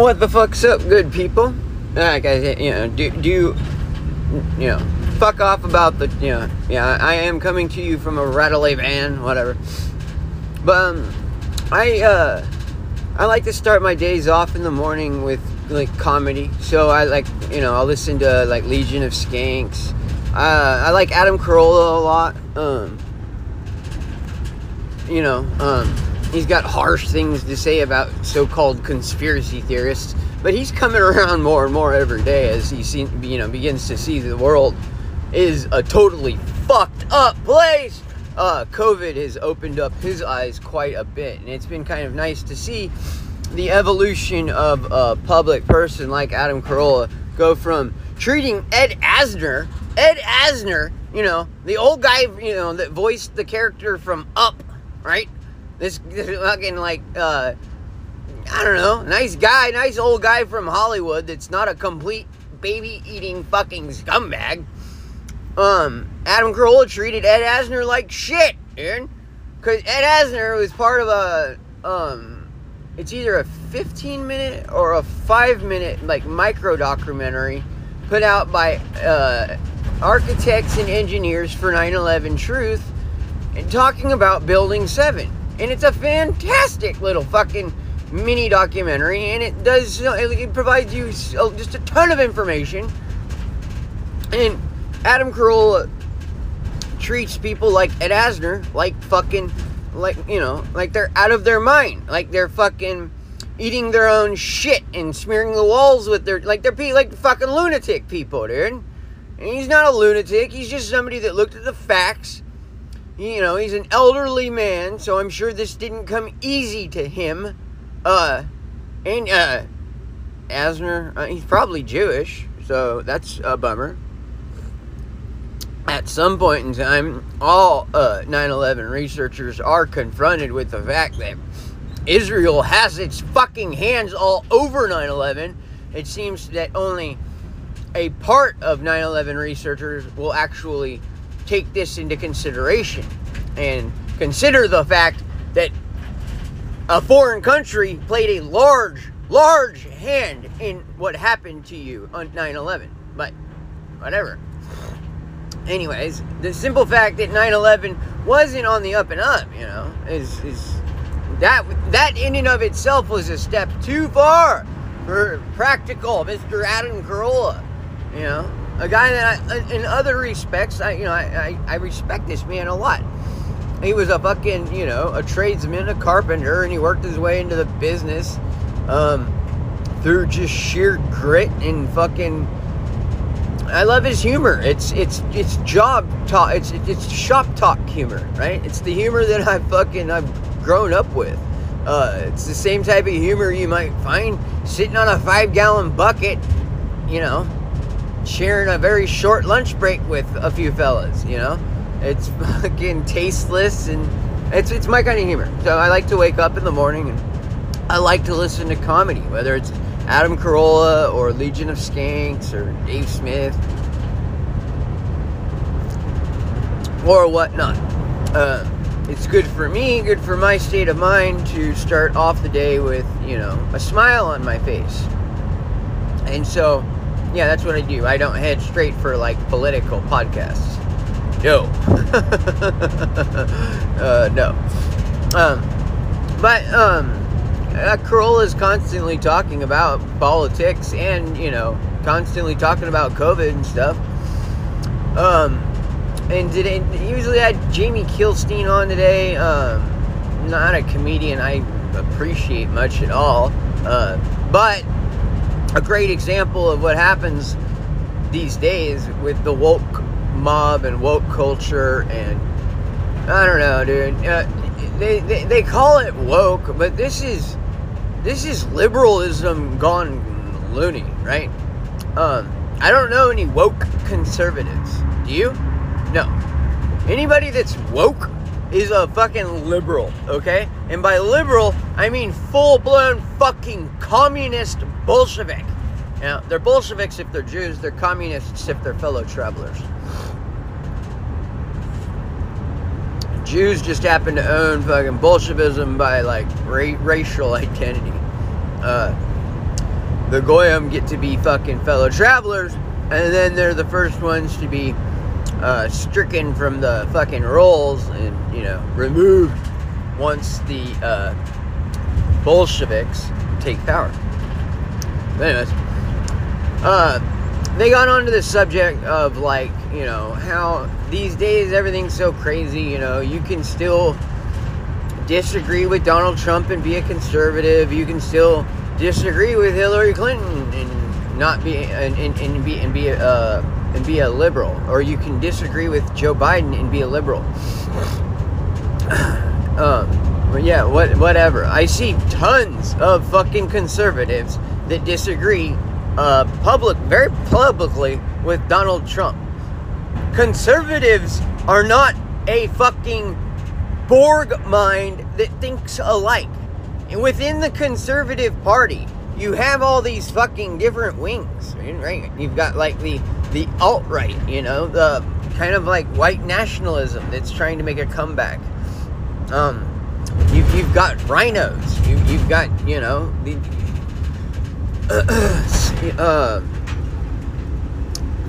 What the fuck's up, good people? Like I you know, do, do you, you know, fuck off about the, you know, yeah, I am coming to you from a Rattler van, whatever. But, um, I, uh, I like to start my days off in the morning with, like, comedy. So I like, you know, I'll listen to, like, Legion of Skanks. Uh, I like Adam Carolla a lot. Um, you know, um, he's got harsh things to say about so-called conspiracy theorists, but he's coming around more and more every day as he you know begins to see the world is a totally fucked up place. Uh, COVID has opened up his eyes quite a bit, and it's been kind of nice to see the evolution of a public person like Adam Carolla go from treating Ed Asner, Ed Asner, you know, the old guy, you know, that voiced the character from Up, right? This, fucking like uh I don't know, nice guy, nice old guy from Hollywood that's not a complete baby eating fucking scumbag. Um, Adam Carolla treated Ed Asner like shit, dude. Cause Ed Asner was part of a um it's either a 15 minute or a 5 minute like micro documentary put out by uh, architects and engineers for 9/11 Truth and talking about building 7 and it's a fantastic little fucking mini documentary, and it does it provides you just a ton of information. And Adam Carolla treats people like Ed Asner like fucking like you know like they're out of their mind, like they're fucking eating their own shit and smearing the walls with their like they're like fucking lunatic people, dude. And he's not a lunatic. He's just somebody that looked at the facts you know, he's an elderly man, so I'm sure this didn't come easy to him. Uh, and, uh, Asner, uh, he's probably Jewish, so that's a bummer. At some point in time, all uh, 9 11 researchers are confronted with the fact that Israel has its fucking hands all over 9 11. It seems that only a part of 9 11 researchers will actually take this into consideration and consider the fact that a foreign country played a large, large hand in what happened to you on 9 11. But, whatever. Anyways, the simple fact that 9 11 wasn't on the up and up, you know, is, is that, that in and of itself was a step too far for practical Mr. Adam Carolla, you know a guy that I, in other respects, I you know I, I, I respect this man a lot. He was a fucking you know a tradesman, a carpenter, and he worked his way into the business um, through just sheer grit and fucking. I love his humor. It's it's it's job talk. It's it's shop talk humor, right? It's the humor that I fucking I've grown up with. Uh, it's the same type of humor you might find sitting on a five gallon bucket, you know, sharing a very short lunch break with a few fellas, you know? It's fucking tasteless and it's it's my kind of humor. So I like to wake up in the morning and I like to listen to comedy, whether it's Adam Carolla or Legion of Skanks or Dave Smith or whatnot. Uh, it's good for me, good for my state of mind to start off the day with, you know, a smile on my face. And so yeah, that's what I do. I don't head straight for like political podcasts. No. uh, no. Um, but um, uh, Carolla is constantly talking about politics and you know constantly talking about COVID and stuff. Um, and did it, usually had Jamie Kilstein on today. Um, not a comedian I appreciate much at all. Uh, but a great example of what happens these days with the woke mob and woke culture and I don't know, dude. Uh, they, they they call it woke, but this is this is liberalism gone loony, right? Um, I don't know any woke conservatives. Do you? No. Anybody that's woke is a fucking liberal, okay? And by liberal, I mean full blown fucking communist Bolshevik. Now, they're Bolsheviks if they're Jews, they're communists if they're fellow travelers. Jews just happen to own fucking Bolshevism by like ra- racial identity. Uh, the Goyim get to be fucking fellow travelers, and then they're the first ones to be uh, stricken from the fucking rolls and you know removed once the uh, Bolsheviks take power. But anyways, uh, they got onto the subject of like you know how these days everything's so crazy. You know, you can still disagree with Donald Trump and be a conservative. You can still disagree with Hillary Clinton and not be and, and, and be and be a uh, and be a liberal, or you can disagree with Joe Biden and be a liberal. um, but yeah, what whatever. I see tons of fucking conservatives that disagree uh, public very publicly with Donald Trump. Conservatives are not a fucking Borg mind that thinks alike. And within the conservative party, you have all these fucking different wings, right? You've got like the the alt right, you know, the kind of like white nationalism that's trying to make a comeback. Um, you, you've got RINOs. You, you've got you know the uh,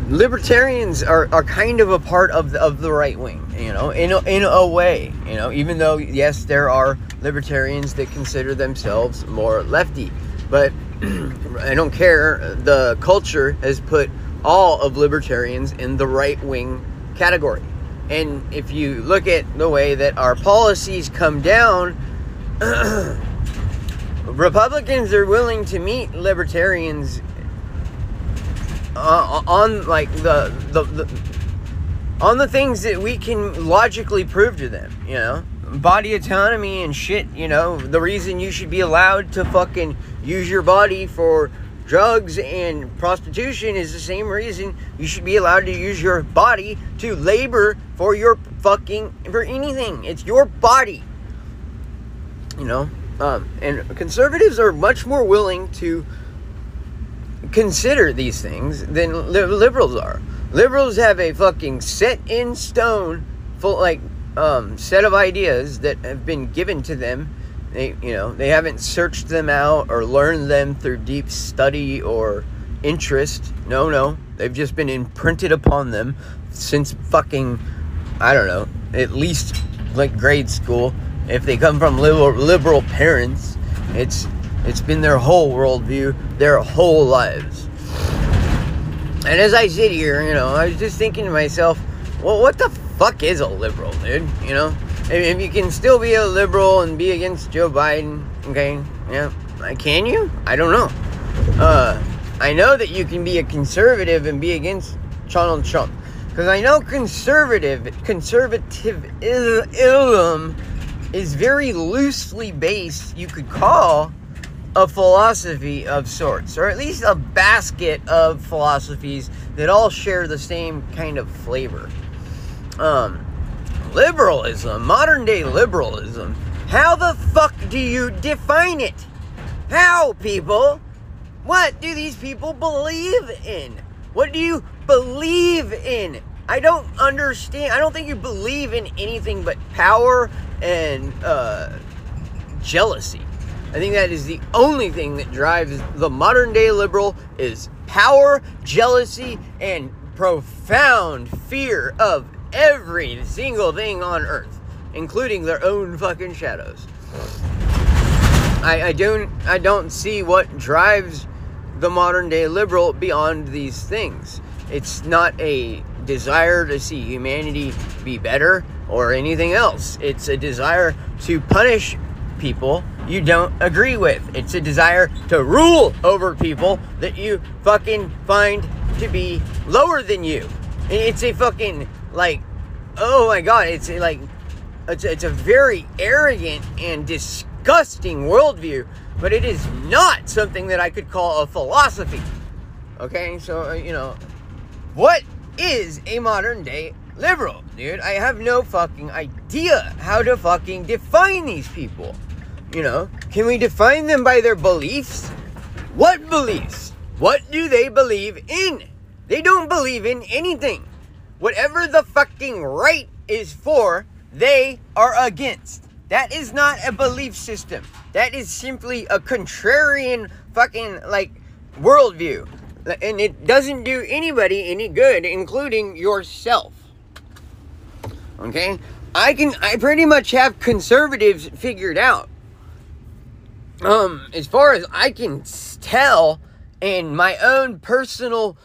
libertarians are, are kind of a part of the, of the right wing, you know, in a, in a way, you know, even though yes, there are libertarians that consider themselves more lefty, but I don't care. The culture has put all of libertarians in the right wing category. And if you look at the way that our policies come down, Republicans are willing to meet libertarians uh, on like the, the the on the things that we can logically prove to them, you know body autonomy and shit, you know, the reason you should be allowed to fucking use your body for drugs and prostitution is the same reason you should be allowed to use your body to labor for your fucking for anything. It's your body. You know, um, and conservatives are much more willing to consider these things than li- liberals are. Liberals have a fucking set in stone full like um, set of ideas that have been given to them. They, you know, they haven't searched them out or learned them through deep study or interest. No, no, they've just been imprinted upon them since fucking, I don't know, at least like grade school. If they come from liberal, liberal parents, it's it's been their whole worldview, their whole lives. And as I sit here, you know, I was just thinking to myself, well, what the fuck is a liberal, dude? You know? If you can still be a liberal and be against Joe Biden, okay, yeah, can you? I don't know. Uh, I know that you can be a conservative and be against Donald Trump. Because I know conservative, conservatism is very loosely based, you could call a philosophy of sorts, or at least a basket of philosophies that all share the same kind of flavor um, liberalism, modern day liberalism, how the fuck do you define it? How, people? What do these people believe in? What do you believe in? I don't understand. I don't think you believe in anything but power and uh, jealousy. I think that is the only thing that drives the modern day liberal is power, jealousy, and profound fear of every single thing on Earth, including their own fucking shadows. I, I don't I don't see what drives the modern day liberal beyond these things. It's not a desire to see humanity be better or anything else. It's a desire to punish people you don't agree with. It's a desire to rule over people that you fucking find to be lower than you. It's a fucking like, oh my god, it's like, it's, it's a very arrogant and disgusting worldview, but it is not something that I could call a philosophy. Okay, so, uh, you know, what is a modern day liberal, dude? I have no fucking idea how to fucking define these people. You know, can we define them by their beliefs? What beliefs? What do they believe in? They don't believe in anything. Whatever the fucking right is for, they are against. That is not a belief system. That is simply a contrarian fucking like worldview. And it doesn't do anybody any good, including yourself. Okay? I can I pretty much have conservatives figured out. Um, as far as I can tell, in my own personal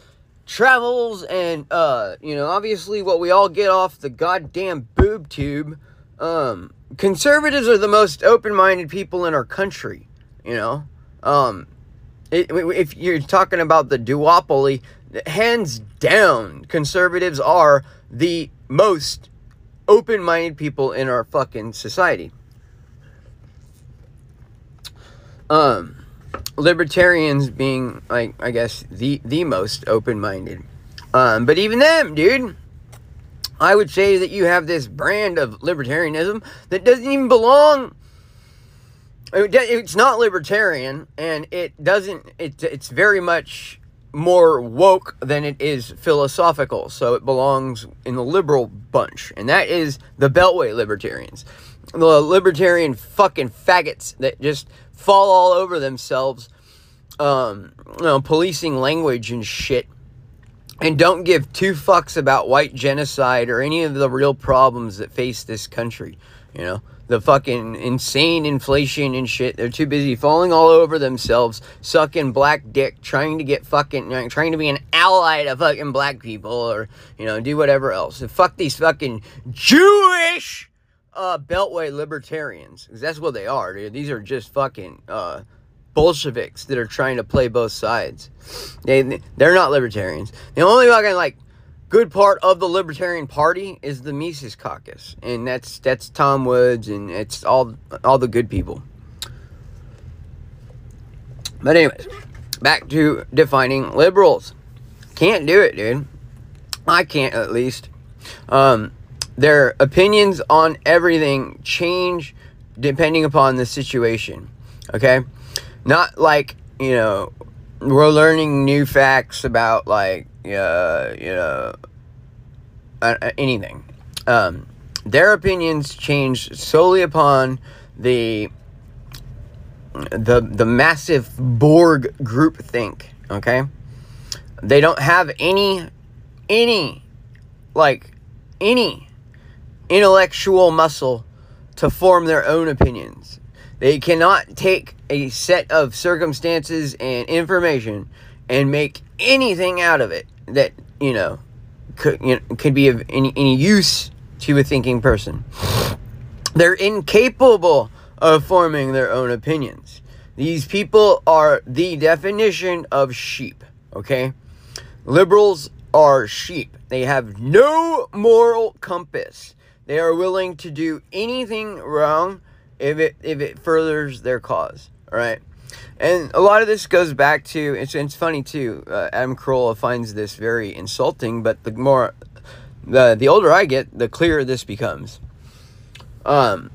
travels and uh, you know, obviously what we all get off the goddamn boob tube, um, conservatives are the most open-minded people in our country, you know? Um, it, if you're talking about the duopoly, hands down, conservatives are the most open minded people in our fucking society. Um, libertarians being like I guess the the most open minded. Um, but even them, dude, I would say that you have this brand of libertarianism that doesn't even belong. It's not libertarian, and it doesn't. It, it's very much more woke than it is philosophical. So it belongs in the liberal bunch. And that is the Beltway libertarians. The libertarian fucking faggots that just fall all over themselves, um, you know, policing language and shit. And don't give two fucks about white genocide or any of the real problems that face this country, you know? the fucking insane inflation and shit. They're too busy falling all over themselves, sucking black dick, trying to get fucking, trying to be an ally to fucking black people or, you know, do whatever else. And fuck these fucking Jewish uh, Beltway libertarians. Because that's what they are, dude. These are just fucking uh, Bolsheviks that are trying to play both sides. They, they're not libertarians. The only fucking, like, good part of the Libertarian Party is the Mises Caucus, and that's that's Tom Woods, and it's all all the good people. But anyways, back to defining liberals. Can't do it, dude. I can't, at least. Um, their opinions on everything change depending upon the situation. Okay, not like you know we're learning new facts about like uh, you know uh, anything. Um, their opinions change solely upon the the the massive Borg group think. Okay, they don't have any any like any intellectual muscle to form their own opinions. They cannot take a set of circumstances and information and make anything out of it that, you know, could, you know, could be of any, any use to a thinking person. They're incapable of forming their own opinions. These people are the definition of sheep, okay? Liberals are sheep. They have no moral compass. They are willing to do anything wrong if it if it furthers their cause. All right, and a lot of this goes back to it's it's funny too. Uh, Adam Carolla finds this very insulting, but the more the the older I get, the clearer this becomes. Um,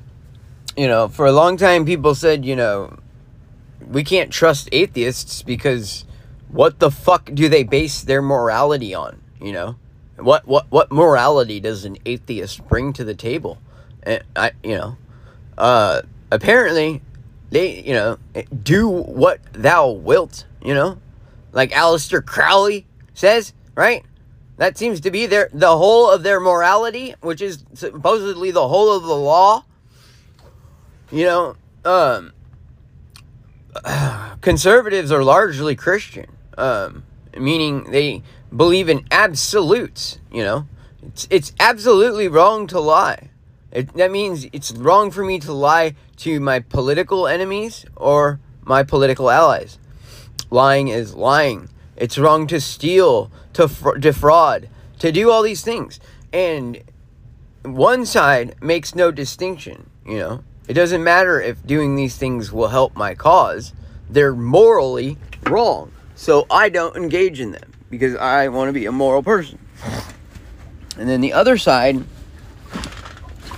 you know, for a long time, people said, you know, we can't trust atheists because what the fuck do they base their morality on? You know, what what what morality does an atheist bring to the table? And I, you know, uh, apparently they, you know, do what thou wilt, you know, like Aleister Crowley says, right? That seems to be their the whole of their morality, which is supposedly the whole of the law. You know, um, conservatives are largely Christian, um, meaning they believe in absolutes. You know, it's it's absolutely wrong to lie. It, that means it's wrong for me to lie to my political enemies or my political allies. Lying is lying. It's wrong to steal, to fr- defraud, to do all these things. And one side makes no distinction, you know. It doesn't matter if doing these things will help my cause. They're morally wrong. So I don't engage in them because I want to be a moral person. And then the other side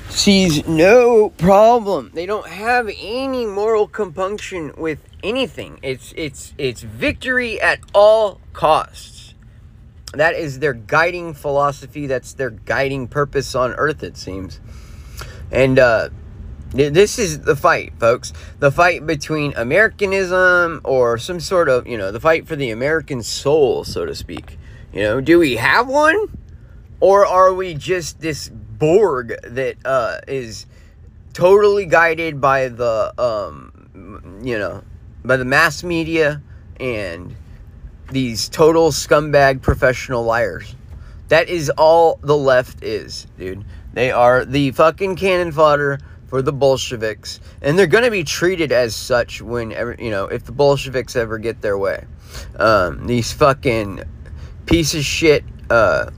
sees no problem. They don't have any moral compunction with anything. It's it's it's victory at all costs. That is their guiding philosophy. That's their guiding purpose on earth. It seems, and uh, This is the fight, folks. The fight between Americanism or some sort of, you know, the fight for the American soul, so to speak. You know, do we have one? Or are we just this Borg that uh, is totally guided by the, um, you know, by the mass media and these total scumbag professional liars? That is all the left is, dude. They are the fucking cannon fodder for the Bolsheviks, and they're going to be treated as such whenever you know if the Bolsheviks ever get their way. Um, these fucking piece of shit uh,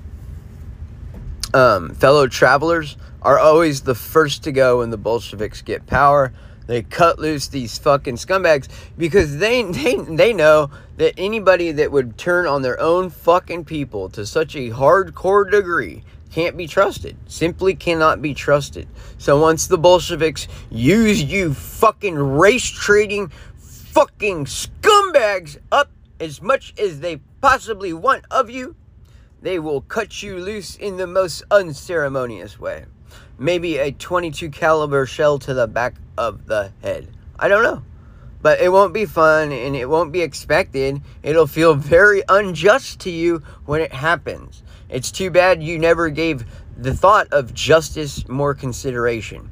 um, fellow travelers are always the first to go when the Bolsheviks get power. They cut loose these fucking scumbags because they they they know that anybody that would turn on their own fucking people to such a hardcore degree can't be trusted. Simply cannot be trusted. So once the Bolsheviks use you fucking race trading fucking scumbags up as much as they possibly want of you, they will cut you loose in the most unceremonious way. Maybe a 22 caliber shell to the back of the head. I don't know. But it won't be fun and it won't be expected. It'll feel very unjust to you when it happens. It's too bad you never gave the thought of justice more consideration.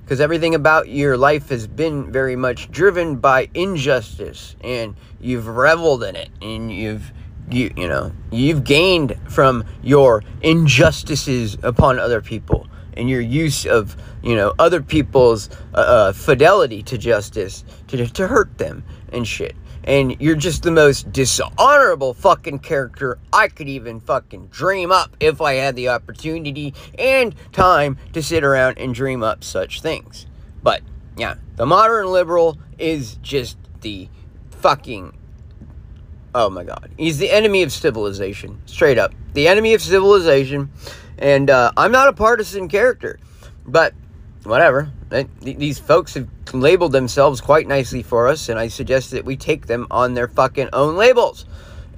Because everything about your life has been very much driven by injustice, and you've reveled in it, and you've you you know you've gained from your injustices upon other people and your use of you know other people's uh, uh fidelity to justice to, to hurt them and shit and you're just the most dishonorable fucking character I could even fucking dream up if I had the opportunity and time to sit around and dream up such things. But yeah, the modern liberal is just the fucking oh my god. He's the enemy of civilization, straight up. The enemy of civilization. And uh, I'm not a partisan character, but whatever. These folks have labeled themselves quite nicely for us, and I suggest that we take them on their fucking own labels.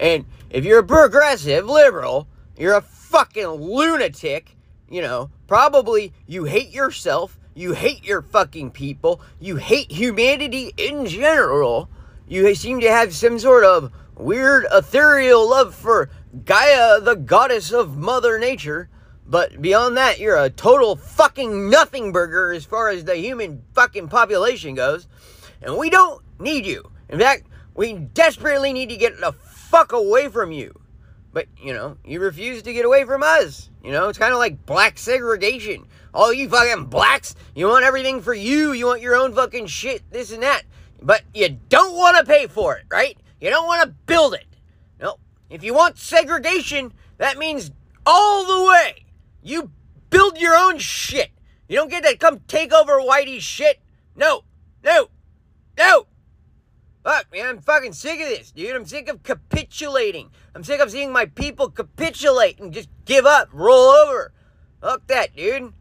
And if you're a progressive liberal, you're a fucking lunatic, you know, probably you hate yourself, you hate your fucking people, you hate humanity in general. You seem to have some sort of weird ethereal love for Gaia, the goddess of Mother Nature but beyond that, you're a total fucking nothing burger as far as the human fucking population goes. And we don't need you. In fact, we desperately need to get the fuck away from you. But, you know, you refuse to get away from us. You know, it's kind of like black segregation. All you fucking blacks, you want everything for you. You want your own fucking shit, this and that. But you don't want to pay for it, right? You don't want to build it. No. If you want segregation, that means all the way you build your own shit. You don't get to come take over Whitey's shit. No, no, no. Fuck, man, I'm fucking sick of this, dude. I'm sick of capitulating. I'm sick of seeing my people capitulate and just give up, roll over. Fuck that, dude.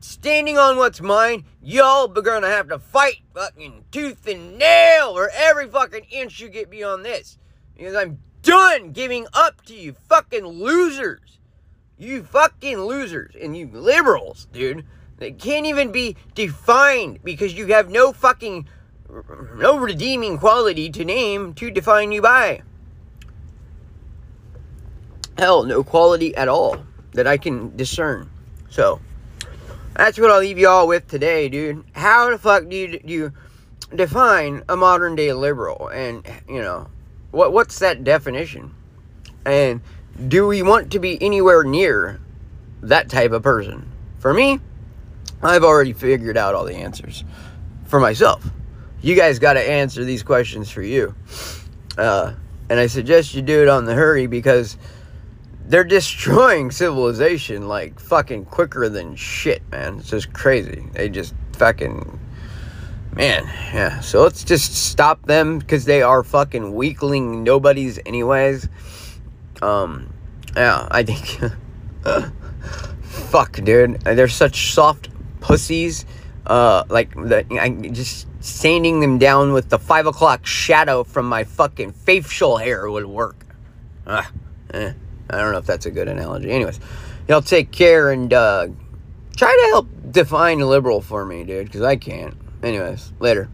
Standing on what's mine, y'all are gonna have to fight fucking tooth and nail for every fucking inch you get beyond this. Because I'm done giving up to you fucking losers. You fucking losers and you liberals, dude. They can't even be defined because you have no fucking no redeeming quality to name to define you by. Hell, no quality at all that I can discern. So, that's what I'll leave you all with today, dude. How the fuck do you, do you define a modern day liberal? And, you know, what what's that definition? And do we want to be anywhere near that type of person? For me, I've already figured out all the answers for myself. You guys got to answer these questions for you. Uh, and I suggest you do it on the hurry because they're destroying civilization like fucking quicker than shit, man. It's just crazy. They just fucking. Man, yeah. So let's just stop them because they are fucking weakling nobodies, anyways. Um, yeah, I think. fuck, dude. They're such soft pussies. Uh, like the, I just sanding them down with the five o'clock shadow from my fucking facial hair would work. Ah, eh, I don't know if that's a good analogy. Anyways, y'all take care and uh, try to help define liberal for me, dude, because I can't. Anyways, later.